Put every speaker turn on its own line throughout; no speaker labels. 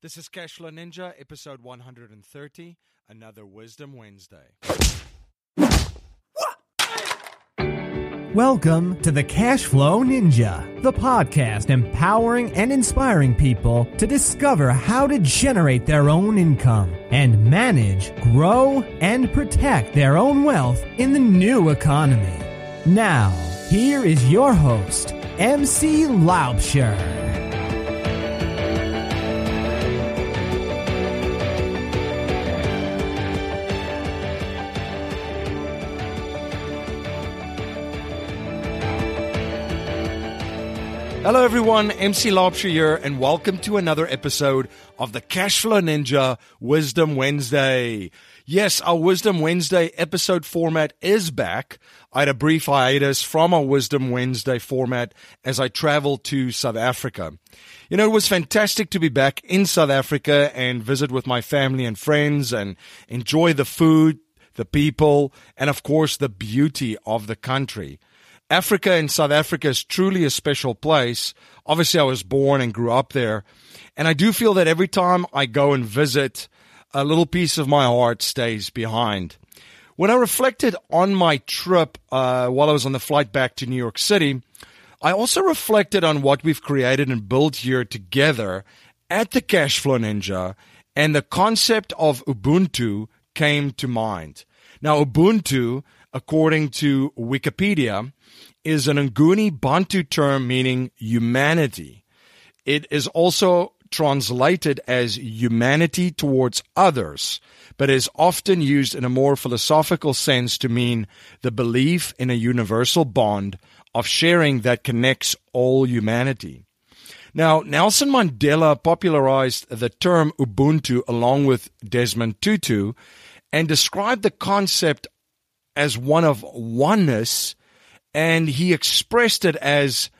This is Cashflow Ninja, episode 130, another Wisdom Wednesday.
Welcome to the Cashflow Ninja, the podcast empowering and inspiring people to discover how to generate their own income and manage, grow, and protect their own wealth in the new economy. Now, here is your host, MC Laubscher.
Hello, everyone. MC Laubscher here, and welcome to another episode of the Cashflow Ninja Wisdom Wednesday. Yes, our Wisdom Wednesday episode format is back. I had a brief hiatus from our Wisdom Wednesday format as I traveled to South Africa. You know, it was fantastic to be back in South Africa and visit with my family and friends and enjoy the food, the people, and of course, the beauty of the country. Africa and South Africa is truly a special place. Obviously, I was born and grew up there. And I do feel that every time I go and visit, a little piece of my heart stays behind. When I reflected on my trip uh, while I was on the flight back to New York City, I also reflected on what we've created and built here together at the Cashflow Ninja, and the concept of Ubuntu came to mind. Now, Ubuntu, according to Wikipedia, is an Nguni Bantu term meaning humanity. It is also translated as humanity towards others, but is often used in a more philosophical sense to mean the belief in a universal bond of sharing that connects all humanity. Now, Nelson Mandela popularized the term Ubuntu along with Desmond Tutu and described the concept as one of oneness and he expressed it as,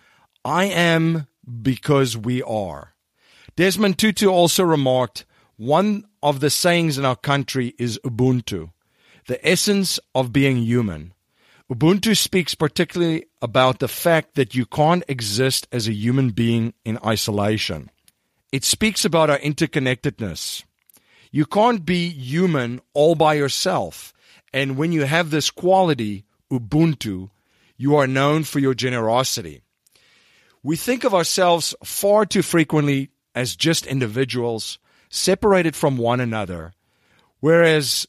I am because we are. Desmond Tutu also remarked, one of the sayings in our country is Ubuntu, the essence of being human. Ubuntu speaks particularly about the fact that you can't exist as a human being in isolation. It speaks about our interconnectedness. You can't be human all by yourself. And when you have this quality, Ubuntu, you are known for your generosity. We think of ourselves far too frequently as just individuals separated from one another, whereas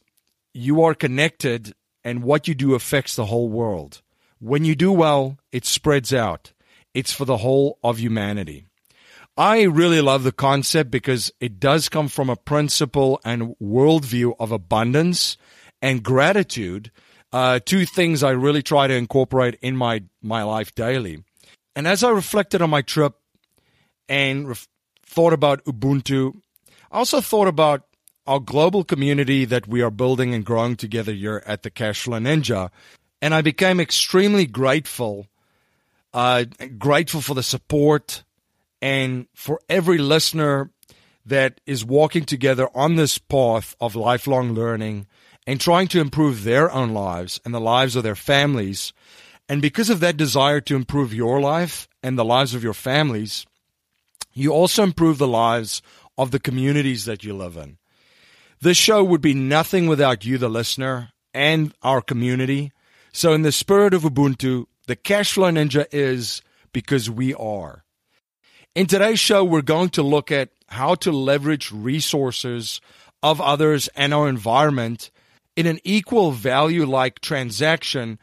you are connected and what you do affects the whole world. When you do well, it spreads out. It's for the whole of humanity. I really love the concept because it does come from a principle and worldview of abundance and gratitude uh, two things I really try to incorporate in my, my life daily. And as I reflected on my trip and thought about Ubuntu, I also thought about our global community that we are building and growing together here at the Cashflow Ninja. And I became extremely grateful, uh, grateful for the support and for every listener that is walking together on this path of lifelong learning and trying to improve their own lives and the lives of their families. And because of that desire to improve your life and the lives of your families, you also improve the lives of the communities that you live in. This show would be nothing without you, the listener, and our community. So, in the spirit of Ubuntu, the Cashflow Ninja is because we are. In today's show, we're going to look at how to leverage resources of others and our environment in an equal value like transaction,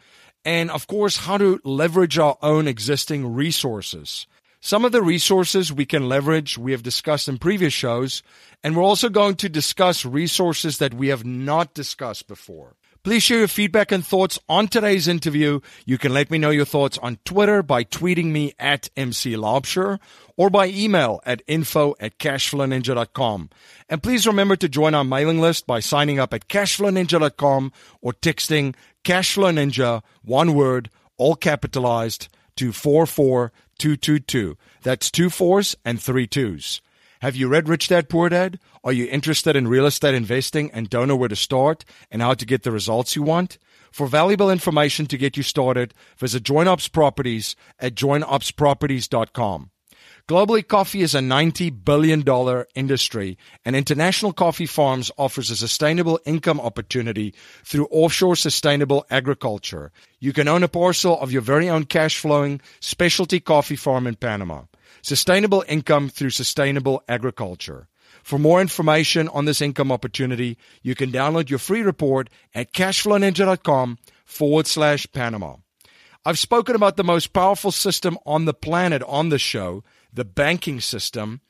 and of course, how to leverage our own existing resources. Some of the resources we can leverage we have discussed in previous shows, and we're also going to discuss resources that we have not discussed before. Please share your feedback and thoughts on today's interview. You can let me know your thoughts on Twitter by tweeting me at MC Laubscher or by email at info at cashflowninja.com. And please remember to join our mailing list by signing up at cashflowninja.com or texting Cashflow Ninja, one word, all capitalized, to 44222. That's two fours and three twos. Have you read Rich Dad Poor Dad? Are you interested in real estate investing and don't know where to start and how to get the results you want? For valuable information to get you started, visit Joint Ops Properties at jointopsproperties.com. Globally, coffee is a $90 billion industry, and International Coffee Farms offers a sustainable income opportunity through offshore sustainable agriculture. You can own a parcel of your very own cash flowing specialty coffee farm in Panama. Sustainable income through sustainable agriculture. For more information on this income opportunity, you can download your free report at cashflowninja.com forward slash Panama. I've spoken about the most powerful system on the planet on the show, the banking system.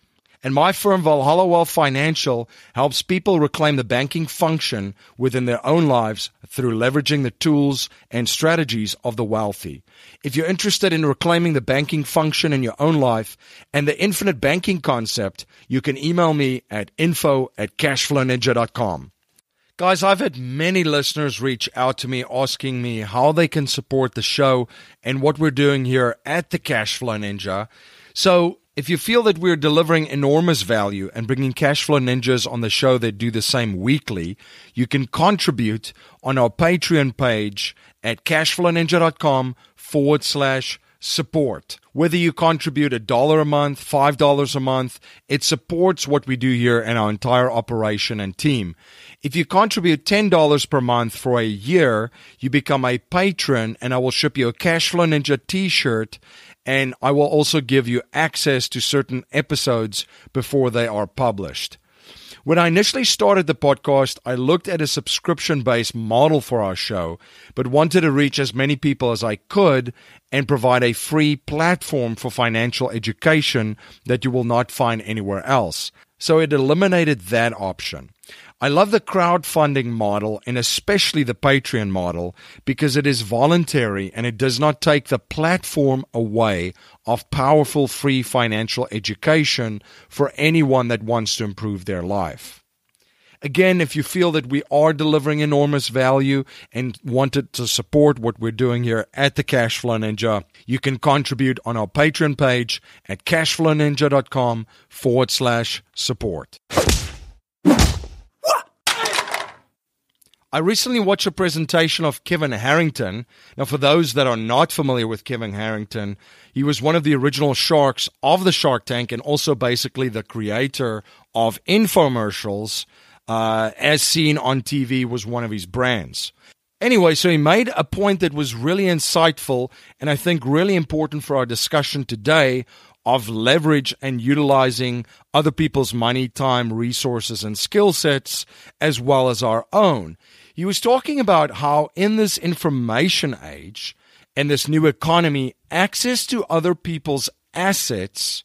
And my firm, Valhalla Wealth Financial, helps people reclaim the banking function within their own lives through leveraging the tools and strategies of the wealthy. If you're interested in reclaiming the banking function in your own life and the infinite banking concept, you can email me at info at cashflowninja.com. Guys, I've had many listeners reach out to me asking me how they can support the show and what we're doing here at the Cashflow Ninja. So, if you feel that we're delivering enormous value and bringing Cashflow Ninjas on the show that do the same weekly, you can contribute on our Patreon page at cashflowninja.com forward slash support. Whether you contribute a dollar a month, five dollars a month, it supports what we do here and our entire operation and team. If you contribute $10 per month for a year, you become a patron and I will ship you a Cashflow Ninja t-shirt and I will also give you access to certain episodes before they are published. When I initially started the podcast, I looked at a subscription based model for our show, but wanted to reach as many people as I could and provide a free platform for financial education that you will not find anywhere else. So it eliminated that option. I love the crowdfunding model and especially the Patreon model because it is voluntary and it does not take the platform away of powerful free financial education for anyone that wants to improve their life. Again, if you feel that we are delivering enormous value and wanted to support what we're doing here at the Cashflow Ninja, you can contribute on our Patreon page at cashflowninja.com forward slash support. I recently watched a presentation of Kevin Harrington. Now, for those that are not familiar with Kevin Harrington, he was one of the original sharks of the Shark Tank and also basically the creator of infomercials, uh, as seen on TV, was one of his brands. Anyway, so he made a point that was really insightful and I think really important for our discussion today of leverage and utilizing other people's money, time, resources, and skill sets, as well as our own. He was talking about how in this information age and this new economy, access to other people's assets,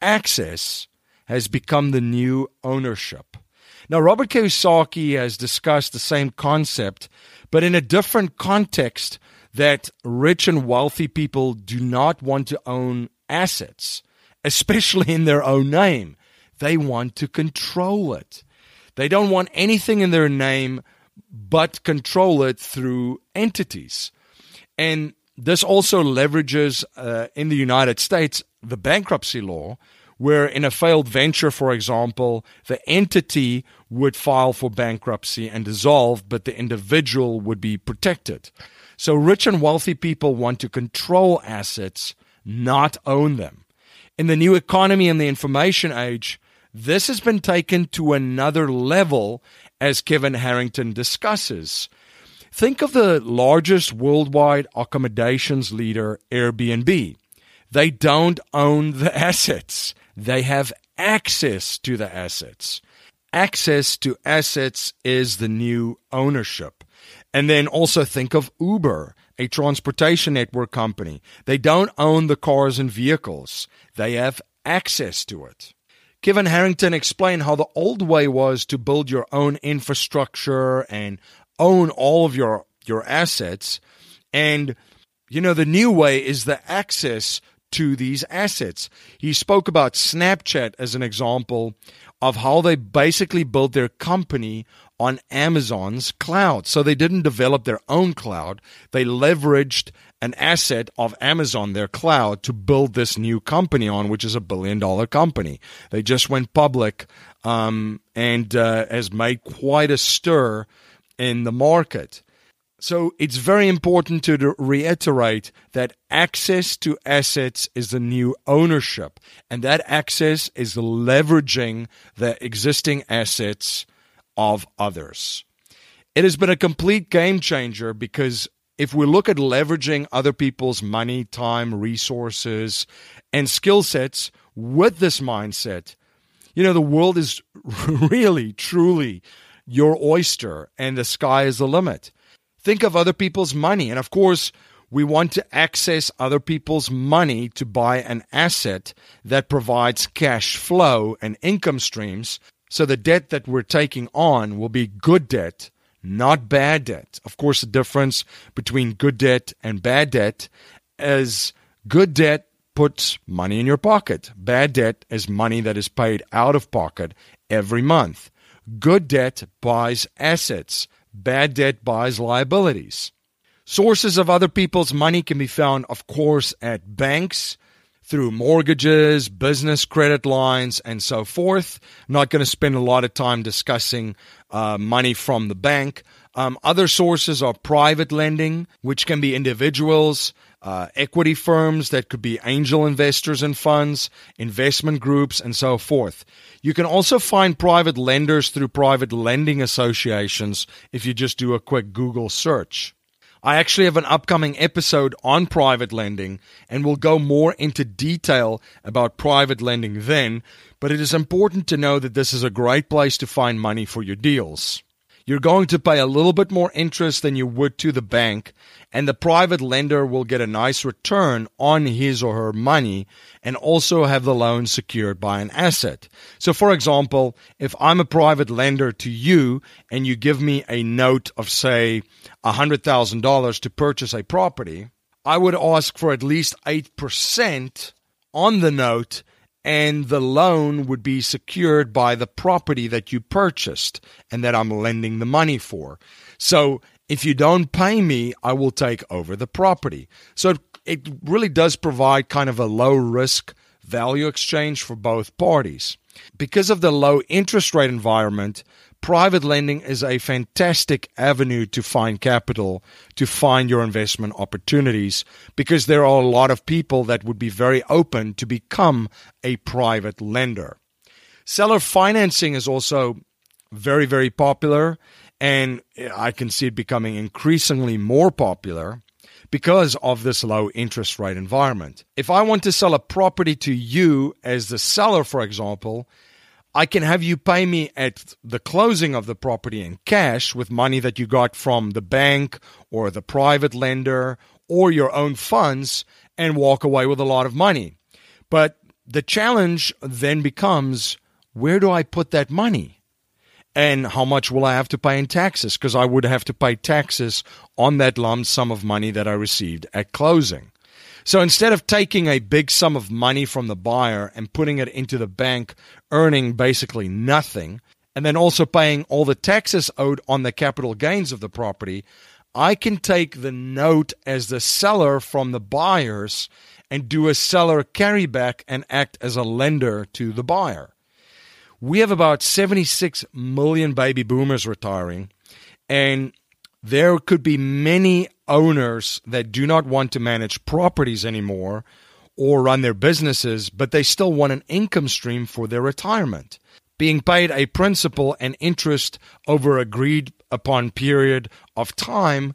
access has become the new ownership. Now, Robert Kiyosaki has discussed the same concept, but in a different context that rich and wealthy people do not want to own assets, especially in their own name. They want to control it. They don't want anything in their name but control it through entities. And this also leverages uh, in the United States the bankruptcy law, where in a failed venture, for example, the entity would file for bankruptcy and dissolve, but the individual would be protected. So rich and wealthy people want to control assets, not own them. In the new economy and the information age, this has been taken to another level as Kevin Harrington discusses. Think of the largest worldwide accommodations leader, Airbnb. They don't own the assets, they have access to the assets. Access to assets is the new ownership. And then also think of Uber, a transportation network company. They don't own the cars and vehicles, they have access to it. Kevin Harrington explained how the old way was to build your own infrastructure and own all of your your assets and you know the new way is the access to these assets. He spoke about Snapchat as an example of how they basically built their company on Amazon's cloud. So they didn't develop their own cloud. They leveraged an asset of Amazon, their cloud, to build this new company on, which is a billion dollar company. They just went public um, and uh, has made quite a stir in the market. So it's very important to reiterate that access to assets is the new ownership, and that access is leveraging the existing assets of others. It has been a complete game changer because if we look at leveraging other people's money, time, resources, and skill sets with this mindset, you know, the world is really, truly your oyster, and the sky is the limit. Think of other people's money. And of course, we want to access other people's money to buy an asset that provides cash flow and income streams. So the debt that we're taking on will be good debt, not bad debt. Of course, the difference between good debt and bad debt is good debt puts money in your pocket. Bad debt is money that is paid out of pocket every month. Good debt buys assets Bad debt buys liabilities. Sources of other people's money can be found, of course, at banks, through mortgages, business credit lines, and so forth. I'm not going to spend a lot of time discussing uh, money from the bank. Um, other sources are private lending, which can be individuals, uh, equity firms that could be angel investors and funds, investment groups, and so forth. You can also find private lenders through private lending associations if you just do a quick Google search. I actually have an upcoming episode on private lending and will go more into detail about private lending then, but it is important to know that this is a great place to find money for your deals. You're going to pay a little bit more interest than you would to the bank, and the private lender will get a nice return on his or her money and also have the loan secured by an asset. So, for example, if I'm a private lender to you and you give me a note of, say, $100,000 to purchase a property, I would ask for at least 8% on the note and the loan would be secured by the property that you purchased and that I'm lending the money for. So if you don't pay me, I will take over the property. So it really does provide kind of a low risk value exchange for both parties. Because of the low interest rate environment, private lending is a fantastic avenue to find capital, to find your investment opportunities, because there are a lot of people that would be very open to become a private lender. Seller financing is also very, very popular, and I can see it becoming increasingly more popular because of this low interest rate environment. If I want to sell a property to you as the seller, for example, I can have you pay me at the closing of the property in cash with money that you got from the bank or the private lender or your own funds and walk away with a lot of money. But the challenge then becomes where do I put that money? And how much will I have to pay in taxes? Because I would have to pay taxes on that lump sum of money that I received at closing. So instead of taking a big sum of money from the buyer and putting it into the bank, earning basically nothing, and then also paying all the taxes owed on the capital gains of the property, I can take the note as the seller from the buyers and do a seller carryback and act as a lender to the buyer. We have about 76 million baby boomers retiring, and there could be many owners that do not want to manage properties anymore or run their businesses, but they still want an income stream for their retirement. Being paid a principal and interest over agreed upon period of time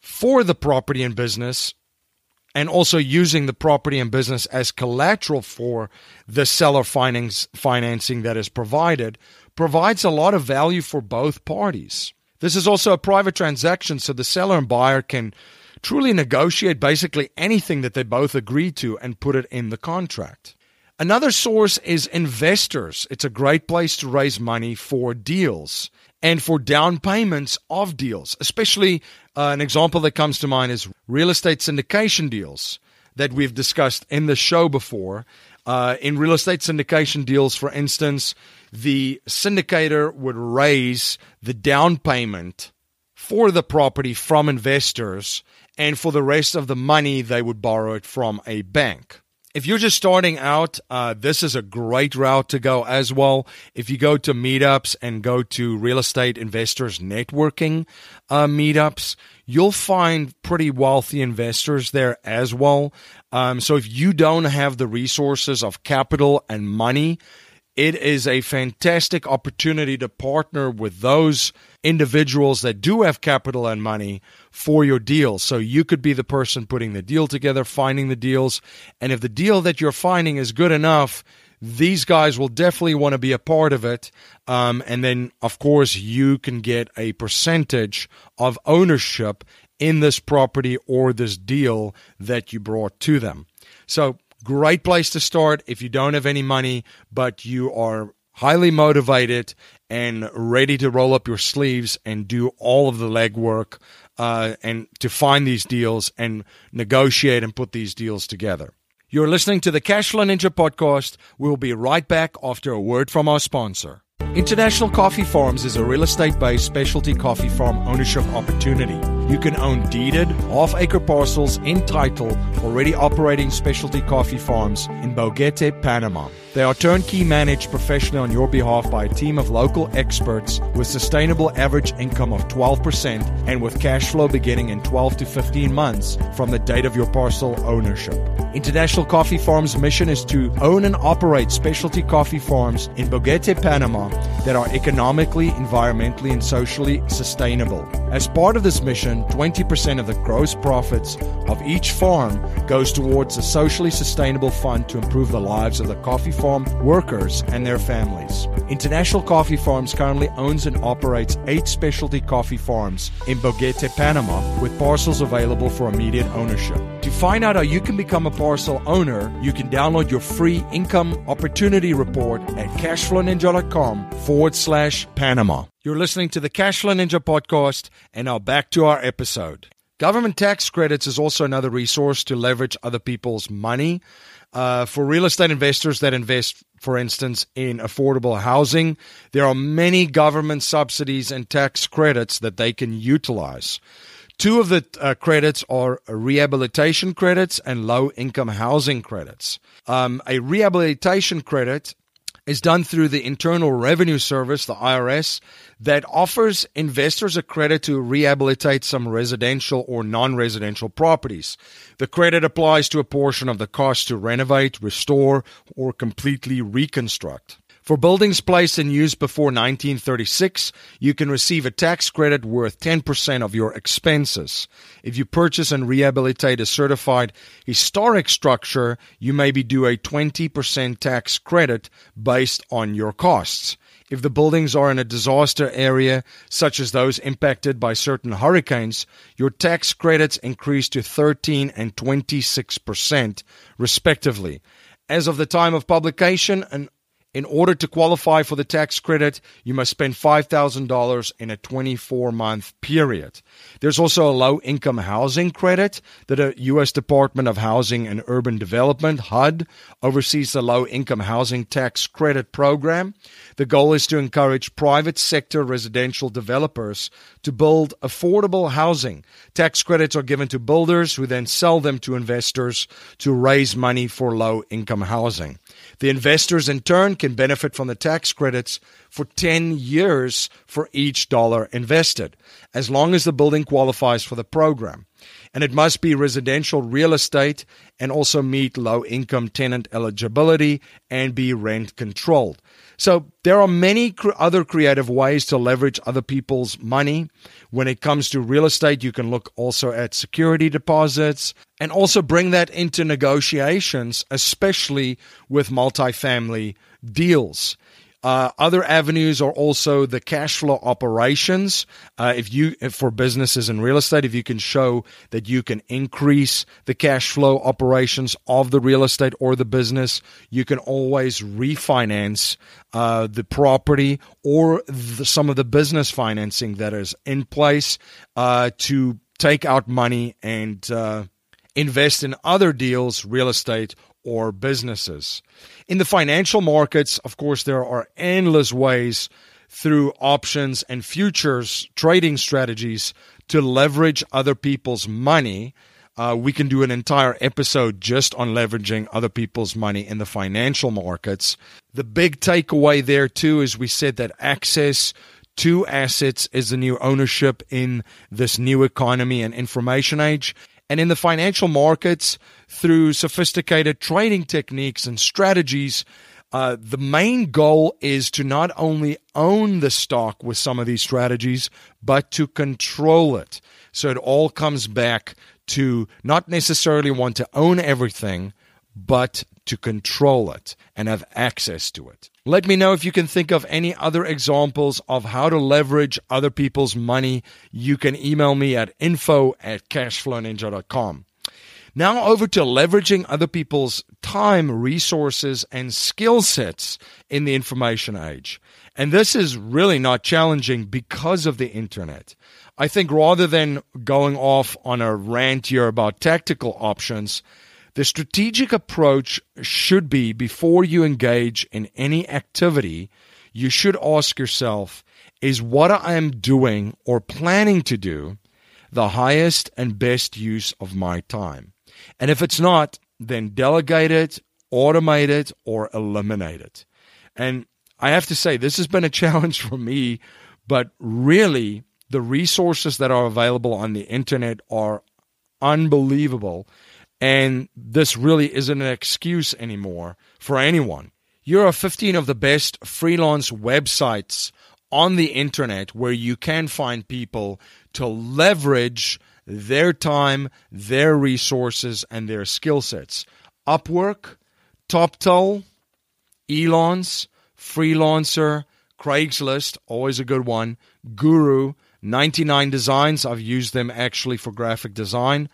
for the property and business, and also using the property and business as collateral for the seller financing that is provided, provides a lot of value for both parties. This is also a private transaction, so the seller and buyer can truly negotiate basically anything that they both agree to and put it in the contract. Another source is investors. It's a great place to raise money for deals and for down payments of deals, especially uh, an example that comes to mind is real estate syndication deals that we've discussed in the show before. Uh, in real estate syndication deals, for instance, the syndicator would raise the down payment for the property from investors, and for the rest of the money, they would borrow it from a bank. if you're just starting out, uh, this is a great route to go as well. If you go to meetups and go to real estate investors networking uh, meetups, you'll find pretty wealthy investors there as well. Um, so if you don't have the resources of capital and money, it is a fantastic opportunity to partner with those individuals that do have capital and money for your deal. So you could be the person putting the deal together, finding the deals. And if the deal that you're finding is good enough, these guys will definitely want to be a part of it. Um, and then, of course, you can get a percentage of ownership in this property or this deal that you brought to them. So Great place to start if you don't have any money, but you are highly motivated and ready to roll up your sleeves and do all of the legwork uh, and to find these deals and negotiate and put these deals together. You're listening to the Cashflow Ninja podcast. We'll be right back after a word from our sponsor. International Coffee Farms is a real estate based specialty coffee farm ownership opportunity. You can own deeded, half acre parcels in title, already operating specialty coffee farms in Boquete, Panama. They are turnkey managed professionally on your behalf by a team of local experts with sustainable average income of 12% and with cash flow beginning in 12 to 15 months from the date of your parcel ownership. International Coffee Farms' mission is to own and operate specialty coffee farms in Boquete, Panama that are economically, environmentally, and socially sustainable. As part of this mission, 20% of the gross profits of each farm goes towards a socially sustainable fund to improve the lives of the coffee farm workers and their families. International Coffee Farms currently owns and operates eight specialty coffee farms in Boquete, Panama, with parcels available for immediate ownership. To find out how you can become a parcel owner, you can download your free income opportunity report at cashflowninja.com forward slash Panama. You're listening to the Cashflow Ninja podcast, and now back to our episode. Government tax credits is also another resource to leverage other people's money. Uh, for real estate investors that invest, for instance, in affordable housing, there are many government subsidies and tax credits that they can utilize. Two of the uh, credits are rehabilitation credits and low income housing credits. Um, a rehabilitation credit is done through the Internal Revenue Service, the IRS, that offers investors a credit to rehabilitate some residential or non residential properties. The credit applies to a portion of the cost to renovate, restore, or completely reconstruct. For buildings placed in use before 1936, you can receive a tax credit worth 10% of your expenses. If you purchase and rehabilitate a certified historic structure, you may be due a 20% tax credit based on your costs. If the buildings are in a disaster area, such as those impacted by certain hurricanes, your tax credits increase to 13 and 26%, respectively. As of the time of publication, an in order to qualify for the tax credit, you must spend $5,000 in a 24 month period. There's also a low income housing credit that the U.S. Department of Housing and Urban Development, HUD, oversees the low income housing tax credit program. The goal is to encourage private sector residential developers to build affordable housing. Tax credits are given to builders who then sell them to investors to raise money for low income housing. The investors, in turn, can benefit from the tax credits for 10 years for each dollar invested, as long as the building qualifies for the program. And it must be residential real estate and also meet low income tenant eligibility and be rent controlled. So there are many other creative ways to leverage other people's money. When it comes to real estate, you can look also at security deposits and also bring that into negotiations, especially with multifamily deals. Uh, other avenues are also the cash flow operations. Uh, if you, if for businesses in real estate, if you can show that you can increase the cash flow operations of the real estate or the business, you can always refinance uh, the property or the, some of the business financing that is in place uh, to take out money and uh, invest in other deals, real estate or businesses. In the financial markets, of course, there are endless ways through options and futures trading strategies to leverage other people's money Uh, we can do an entire episode just on leveraging other people's money in the financial markets. The big takeaway there, too, is we said that access to assets is the new ownership in this new economy and information age. And in the financial markets, through sophisticated trading techniques and strategies, uh, the main goal is to not only own the stock with some of these strategies, but to control it. So it all comes back to not necessarily want to own everything, but to control it and have access to it. Let me know if you can think of any other examples of how to leverage other people's money. You can email me at info at cashflowninja.com. Now over to leveraging other people's time, resources, and skill sets in the information age. And this is really not challenging because of the internet. I think rather than going off on a rant here about tactical options, the strategic approach should be before you engage in any activity, you should ask yourself, is what I am doing or planning to do the highest and best use of my time? And if it's not, then delegate it, automate it, or eliminate it. And I have to say, this has been a challenge for me, but really, the resources that are available on the internet are unbelievable. And this really isn't an excuse anymore for anyone. Here are 15 of the best freelance websites on the internet where you can find people to leverage their time, their resources, and their skill sets. Upwork, TopTal, Elance, Freelancer, Craigslist, always a good one, Guru, 99 Designs, I've used them actually for graphic design,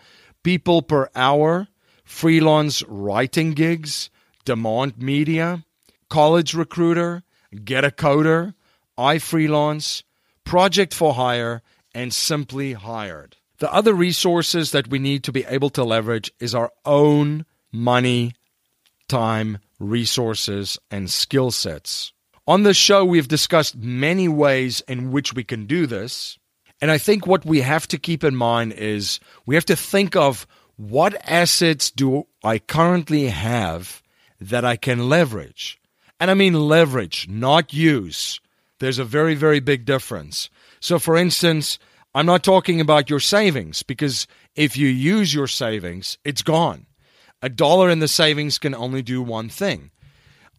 People Per Hour, freelance writing gigs, Demand Media, College Recruiter, Get a Coder, iFreelance, Project for Hire, and Simply Hired. The other resources that we need to be able to leverage is our own money, time, resources, and skill sets. On this show, we've discussed many ways in which we can do this. And I think what we have to keep in mind is we have to think of what assets do I currently have that I can leverage? And I mean leverage, not use. There's a very, very big difference. So, for instance, I'm not talking about your savings because if you use your savings, it's gone. A dollar in the savings can only do one thing.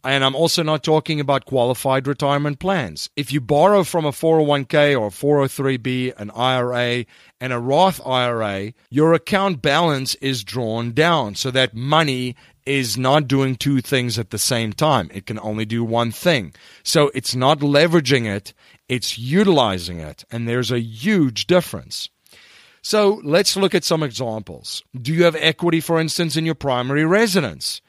And I'm also not talking about qualified retirement plans. If you borrow from a 401k or 403b, an IRA, and a Roth IRA, your account balance is drawn down so that money is not doing two things at the same time. It can only do one thing. So it's not leveraging it, it's utilizing it. And there's a huge difference. So let's look at some examples. Do you have equity, for instance, in your primary residence?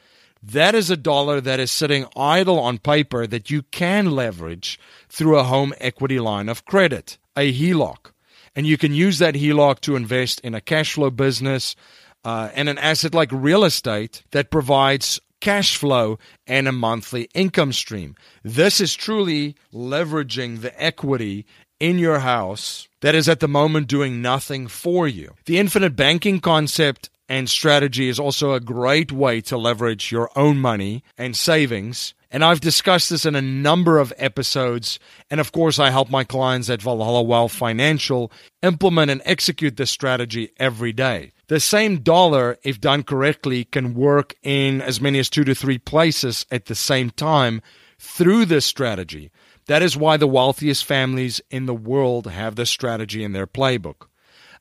That is a dollar that is sitting idle on paper that you can leverage through a home equity line of credit, a HELOC. And you can use that HELOC to invest in a cash flow business uh, and an asset like real estate that provides cash flow and a monthly income stream. This is truly leveraging the equity in your house that is at the moment doing nothing for you. The infinite banking concept and strategy is also a great way to leverage your own money and savings. And I've discussed this in a number of episodes. And of course, I help my clients at Valhalla Wealth Financial implement and execute this strategy every day. The same dollar, if done correctly, can work in as many as two to three places at the same time through this strategy. That is why the wealthiest families in the world have this strategy in their playbook.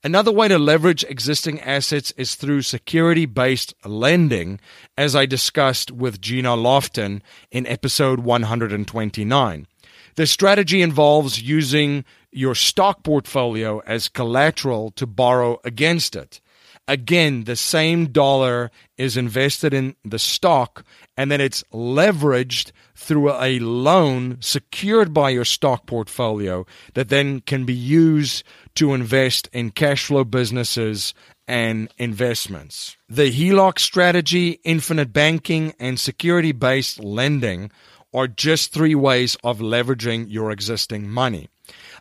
Another way to leverage existing assets is through security based lending, as I discussed with Gina Lofton in episode 129. The strategy involves using your stock portfolio as collateral to borrow against it. Again, the same dollar is invested in the stock and then it's leveraged through a loan secured by your stock portfolio that then can be used to invest in cash flow businesses and investments. The HELOC strategy, infinite banking, and security based lending are just three ways of leveraging your existing money.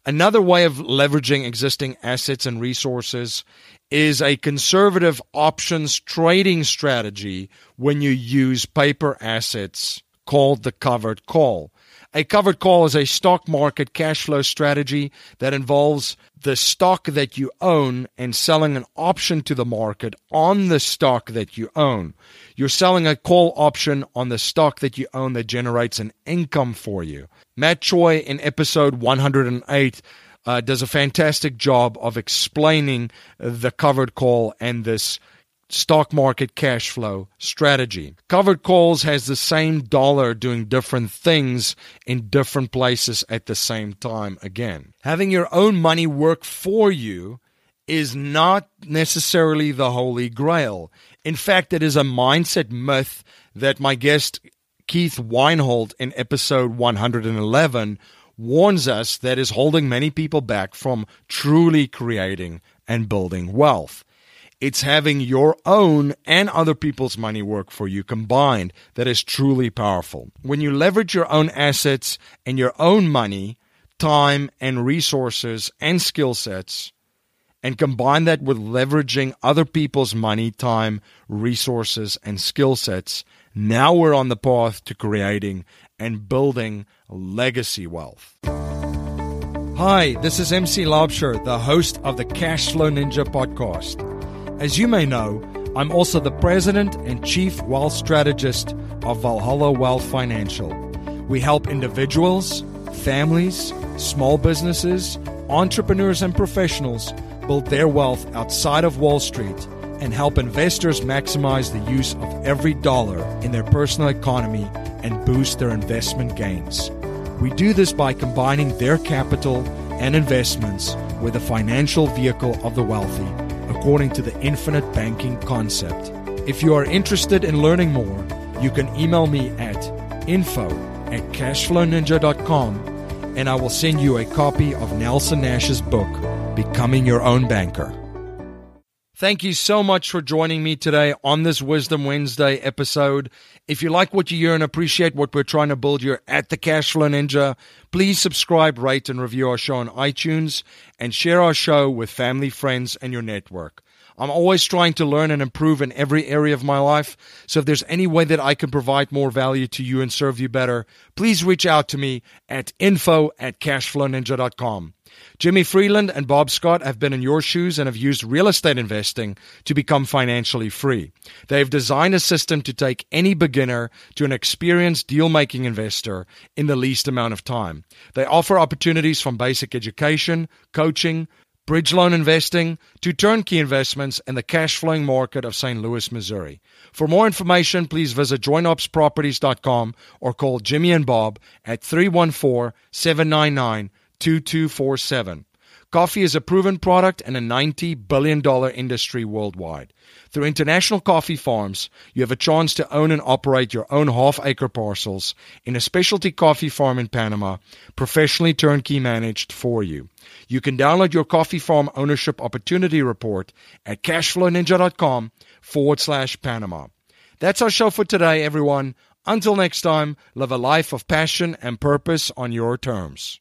Another way of leveraging existing assets and resources is a conservative options trading strategy when you use paper assets called the covered call. A covered call is a stock market cash flow strategy that involves the stock that you own and selling an option to the market on the stock that you own. You're selling a call option on the stock that you own that generates an income for you. Matt Choi in episode 108 uh, does a fantastic job of explaining the covered call and this stock market cash flow strategy. Covered calls has the same dollar doing different things in different places at the same time again. Having your own money work for you is not necessarily the holy grail. In fact, it is a mindset myth that my guest Keith Weinhold in episode 111 warns us that is holding many people back from truly creating and building wealth. It's having your own and other people's money work for you combined that is truly powerful. When you leverage your own assets and your own money, time and resources and skill sets, and combine that with leveraging other people's money, time, resources, and skill sets, now we're on the path to creating and building legacy wealth. Hi, this is MC Laubscher, the host of the Cashflow Ninja podcast. As you may know, I'm also the president and chief wealth strategist of Valhalla Wealth Financial. We help individuals, families, small businesses, entrepreneurs, and professionals build their wealth outside of Wall Street and help investors maximize the use of every dollar in their personal economy and boost their investment gains. We do this by combining their capital and investments with the financial vehicle of the wealthy according to the infinite banking concept. If you are interested in learning more, you can email me at info at cashflowninja.com and I will send you a copy of Nelson Nash's book, Becoming Your Own Banker. Thank you so much for joining me today on this Wisdom Wednesday episode. If you like what you hear and appreciate what we're trying to build here at the Cashflow Ninja, please subscribe, rate, and review our show on iTunes and share our show with family, friends, and your network. I'm always trying to learn and improve in every area of my life. So if there's any way that I can provide more value to you and serve you better, please reach out to me at info at cashflowninja.com. Jimmy Freeland and Bob Scott have been in your shoes and have used real estate investing to become financially free. They've designed a system to take any beginner to an experienced deal making investor in the least amount of time. They offer opportunities from basic education, coaching, bridge loan investing to turnkey investments in the cash flowing market of St. Louis, Missouri. For more information, please visit jointopsproperties.com or call Jimmy and Bob at 314 799 2247. Coffee is a proven product and a $90 billion industry worldwide. Through International Coffee Farms, you have a chance to own and operate your own half acre parcels in a specialty coffee farm in Panama, professionally turnkey managed for you. You can download your coffee farm ownership opportunity report at cashflowninja.com forward slash Panama. That's our show for today, everyone. Until next time, live a life of passion and purpose on your terms.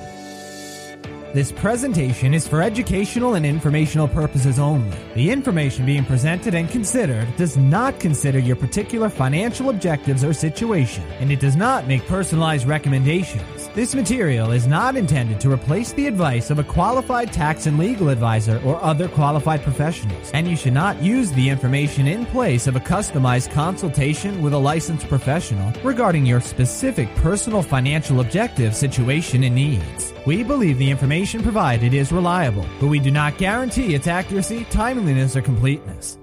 This presentation is for educational and informational purposes only. The information being presented and considered does not consider your particular financial objectives or situation, and it does not make personalized recommendations. This material is not intended to replace the advice of a qualified tax and legal advisor or other qualified professionals, and you should not use the information in place of a customized consultation with a licensed professional regarding your specific personal financial objective, situation, and needs. We believe the information provided is reliable, but we do not guarantee its accuracy, timeliness, or completeness.